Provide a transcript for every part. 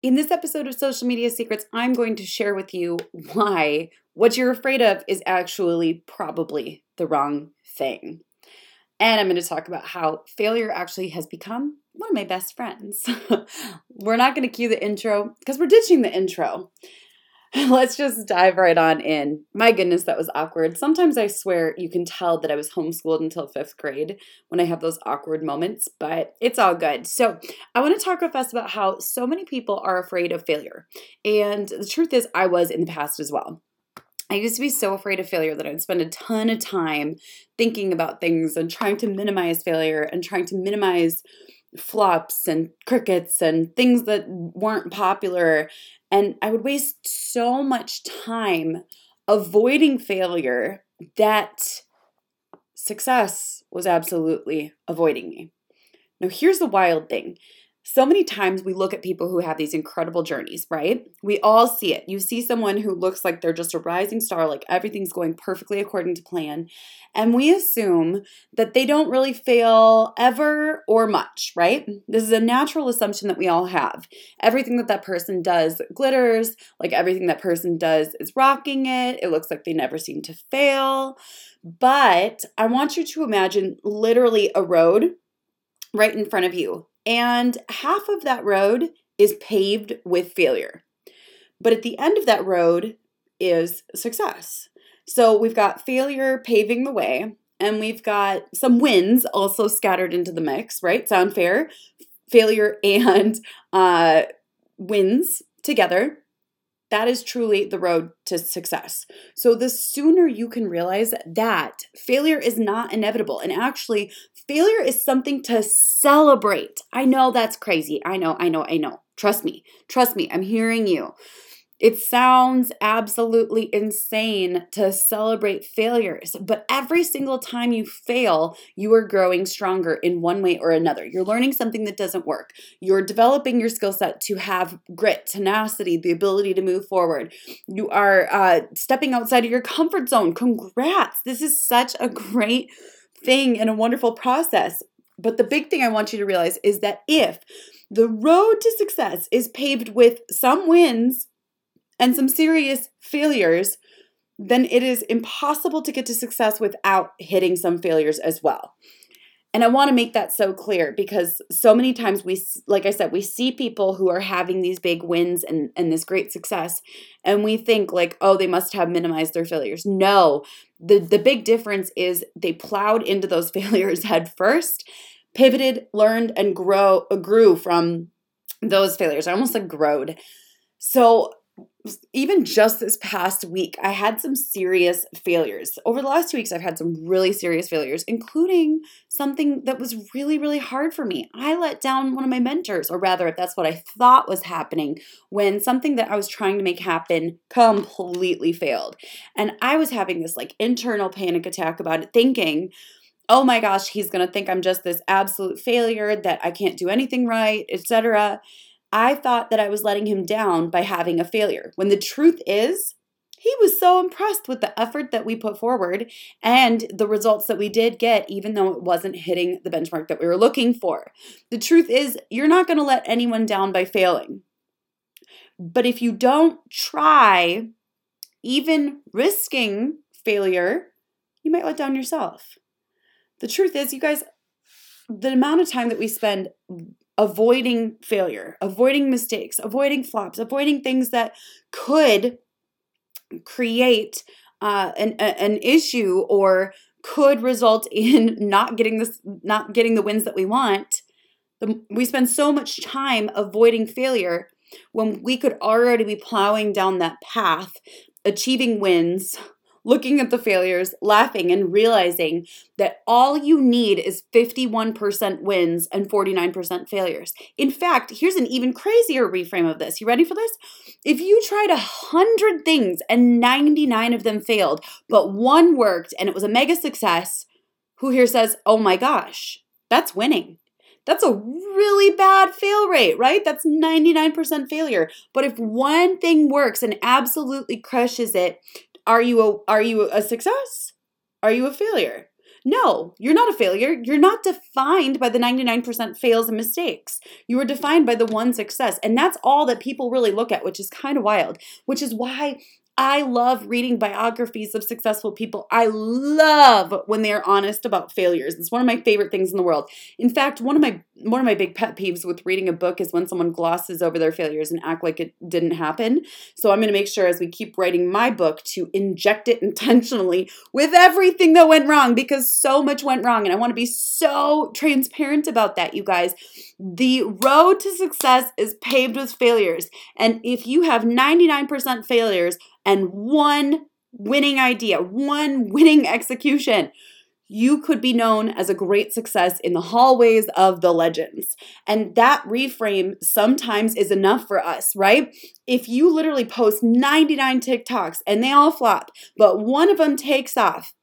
In this episode of Social Media Secrets, I'm going to share with you why what you're afraid of is actually probably the wrong thing. And I'm going to talk about how failure actually has become one of my best friends. we're not going to cue the intro because we're ditching the intro. Let's just dive right on in. My goodness, that was awkward. Sometimes I swear you can tell that I was homeschooled until fifth grade when I have those awkward moments, but it's all good. So, I want to talk with us about how so many people are afraid of failure. And the truth is, I was in the past as well. I used to be so afraid of failure that I'd spend a ton of time thinking about things and trying to minimize failure and trying to minimize flops and crickets and things that weren't popular and I would waste so much time avoiding failure that success was absolutely avoiding me. Now, here's the wild thing so many times we look at people who have these incredible journeys, right? We all see it. You see someone who looks like they're just a rising star, like everything's going perfectly according to plan, and we assume that they don't really fail ever or much, right? This is a natural assumption that we all have. Everything that that person does glitters, like everything that person does is rocking it. It looks like they never seem to fail. But I want you to imagine literally a road right in front of you and half of that road is paved with failure. But at the end of that road is success. So we've got failure paving the way, and we've got some wins also scattered into the mix, right? Sound fair? Failure and uh, wins together that is truly the road to success. So, the sooner you can realize that failure is not inevitable, and actually, failure is something to celebrate. I know that's crazy. I know, I know, I know. Trust me. Trust me. I'm hearing you. It sounds absolutely insane to celebrate failures, but every single time you fail, you are growing stronger in one way or another. You're learning something that doesn't work. You're developing your skill set to have grit, tenacity, the ability to move forward. You are uh, stepping outside of your comfort zone. Congrats. This is such a great thing and a wonderful process. But the big thing I want you to realize is that if the road to success is paved with some wins and some serious failures, then it is impossible to get to success without hitting some failures as well. And I want to make that so clear because so many times we, like I said, we see people who are having these big wins and, and this great success, and we think like, oh, they must have minimized their failures. No, the, the big difference is they plowed into those failures head first, pivoted, learned, and grow grew from those failures. I almost like growed. So even just this past week, I had some serious failures. Over the last two weeks, I've had some really serious failures, including something that was really, really hard for me. I let down one of my mentors, or rather, if that's what I thought was happening when something that I was trying to make happen completely failed. And I was having this like internal panic attack about it, thinking, oh my gosh, he's gonna think I'm just this absolute failure, that I can't do anything right, etc. I thought that I was letting him down by having a failure. When the truth is, he was so impressed with the effort that we put forward and the results that we did get, even though it wasn't hitting the benchmark that we were looking for. The truth is, you're not going to let anyone down by failing. But if you don't try, even risking failure, you might let down yourself. The truth is, you guys, the amount of time that we spend avoiding failure, avoiding mistakes, avoiding flops, avoiding things that could create uh, an, an issue or could result in not getting this not getting the wins that we want the, we spend so much time avoiding failure when we could already be plowing down that path achieving wins looking at the failures, laughing, and realizing that all you need is 51% wins and 49% failures. In fact, here's an even crazier reframe of this. You ready for this? If you tried 100 things and 99 of them failed, but one worked and it was a mega success, who here says, oh my gosh, that's winning? That's a really bad fail rate, right? That's 99% failure. But if one thing works and absolutely crushes it, are you a are you a success? Are you a failure? No, you're not a failure. You're not defined by the 99% fails and mistakes. You are defined by the one success. And that's all that people really look at, which is kind of wild, which is why I love reading biographies of successful people. I love when they are honest about failures. It's one of my favorite things in the world. In fact, one of my one of my big pet peeves with reading a book is when someone glosses over their failures and act like it didn't happen. So I'm going to make sure as we keep writing my book to inject it intentionally with everything that went wrong because so much went wrong and I want to be so transparent about that, you guys. The road to success is paved with failures. And if you have 99% failures, and one winning idea, one winning execution, you could be known as a great success in the hallways of the legends. And that reframe sometimes is enough for us, right? If you literally post 99 TikToks and they all flop, but one of them takes off,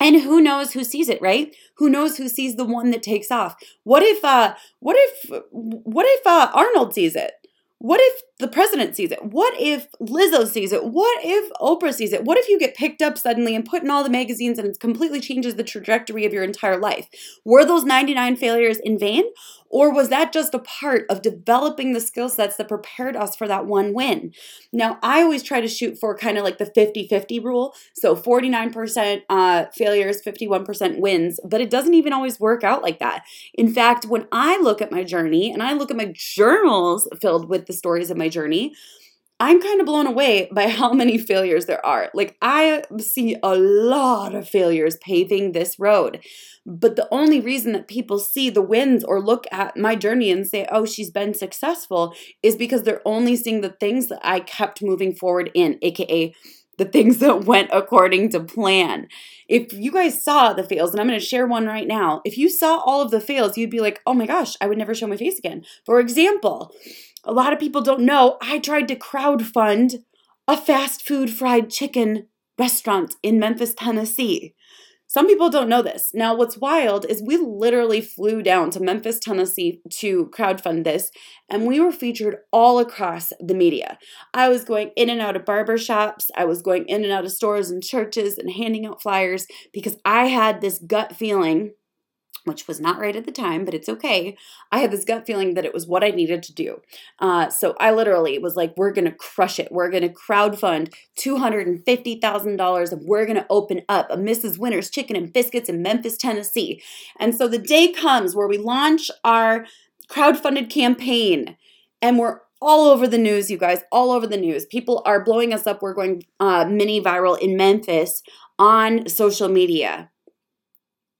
and who knows who sees it right who knows who sees the one that takes off what if uh what if what if uh arnold sees it what if the president sees it? What if Lizzo sees it? What if Oprah sees it? What if you get picked up suddenly and put in all the magazines and it completely changes the trajectory of your entire life? Were those 99 failures in vain? Or was that just a part of developing the skill sets that prepared us for that one win? Now, I always try to shoot for kind of like the 50 50 rule. So 49% uh, failures, 51% wins, but it doesn't even always work out like that. In fact, when I look at my journey and I look at my journals filled with the stories of my journey, I'm kind of blown away by how many failures there are. Like, I see a lot of failures paving this road. But the only reason that people see the wins or look at my journey and say, oh, she's been successful is because they're only seeing the things that I kept moving forward in, AKA the things that went according to plan. If you guys saw the fails, and I'm going to share one right now, if you saw all of the fails, you'd be like, oh my gosh, I would never show my face again. For example, a lot of people don't know I tried to crowd fund a fast food fried chicken restaurant in Memphis, Tennessee. Some people don't know this. Now, what's wild is we literally flew down to Memphis, Tennessee to crowdfund this, and we were featured all across the media. I was going in and out of barber shops, I was going in and out of stores and churches and handing out flyers because I had this gut feeling which was not right at the time, but it's okay. I had this gut feeling that it was what I needed to do. Uh, so I literally was like, we're going to crush it. We're going to crowdfund $250,000 and we're going to open up a Mrs. Winner's Chicken and Biscuits in Memphis, Tennessee. And so the day comes where we launch our crowdfunded campaign and we're all over the news, you guys, all over the news. People are blowing us up. We're going uh, mini viral in Memphis on social media.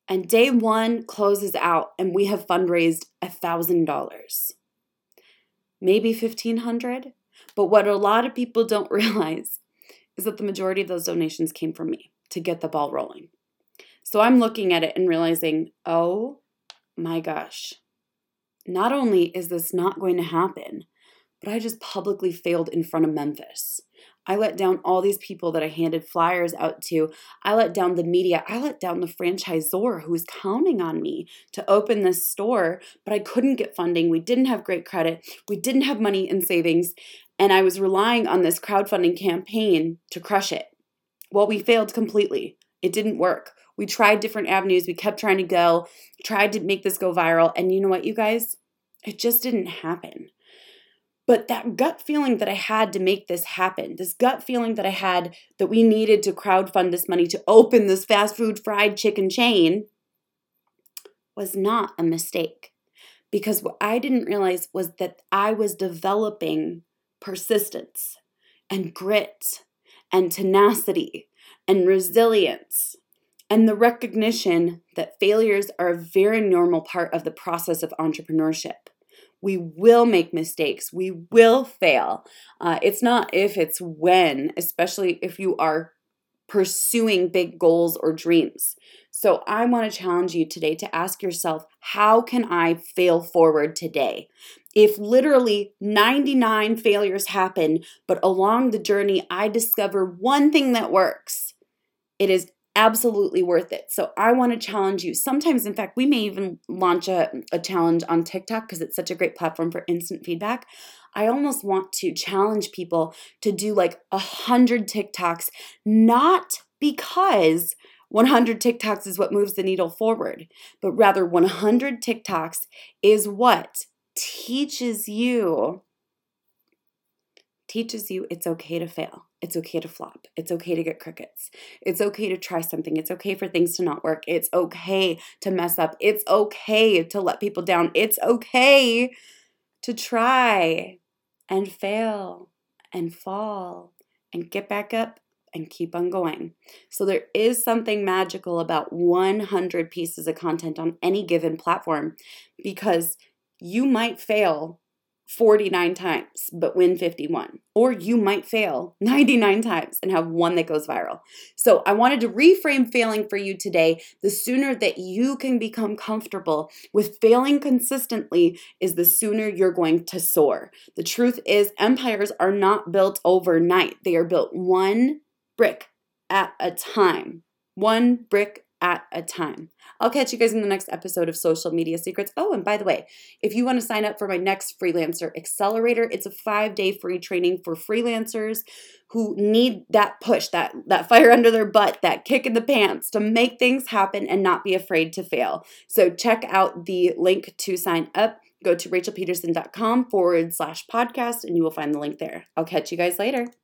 And day one closes out, and we have fundraised $1,000, maybe 1,500. But what a lot of people don't realize is that the majority of those donations came from me to get the ball rolling. So I'm looking at it and realizing, oh my gosh, not only is this not going to happen, but I just publicly failed in front of Memphis. I let down all these people that I handed flyers out to. I let down the media. I let down the franchisor who was counting on me to open this store, but I couldn't get funding. We didn't have great credit. We didn't have money in savings. And I was relying on this crowdfunding campaign to crush it. Well, we failed completely. It didn't work. We tried different avenues. We kept trying to go, tried to make this go viral. And you know what, you guys? It just didn't happen. But that gut feeling that I had to make this happen, this gut feeling that I had that we needed to crowdfund this money to open this fast food fried chicken chain was not a mistake. Because what I didn't realize was that I was developing persistence and grit and tenacity and resilience and the recognition that failures are a very normal part of the process of entrepreneurship. We will make mistakes. We will fail. Uh, it's not if, it's when, especially if you are pursuing big goals or dreams. So, I want to challenge you today to ask yourself how can I fail forward today? If literally 99 failures happen, but along the journey I discover one thing that works, it is absolutely worth it. So I want to challenge you. Sometimes, in fact, we may even launch a, a challenge on TikTok because it's such a great platform for instant feedback. I almost want to challenge people to do like a hundred TikToks, not because 100 TikToks is what moves the needle forward, but rather 100 TikToks is what teaches you teaches you it's okay to fail. It's okay to flop. It's okay to get crickets. It's okay to try something. It's okay for things to not work. It's okay to mess up. It's okay to let people down. It's okay to try and fail and fall and get back up and keep on going. So there is something magical about 100 pieces of content on any given platform because you might fail 49 times but win 51 or you might fail 99 times and have one that goes viral. So I wanted to reframe failing for you today. The sooner that you can become comfortable with failing consistently is the sooner you're going to soar. The truth is empires are not built overnight. They are built one brick at a time. One brick at a time. I'll catch you guys in the next episode of Social Media Secrets. Oh, and by the way, if you want to sign up for my next Freelancer Accelerator, it's a five day free training for freelancers who need that push, that, that fire under their butt, that kick in the pants to make things happen and not be afraid to fail. So check out the link to sign up. Go to rachelpedersen.com forward slash podcast and you will find the link there. I'll catch you guys later.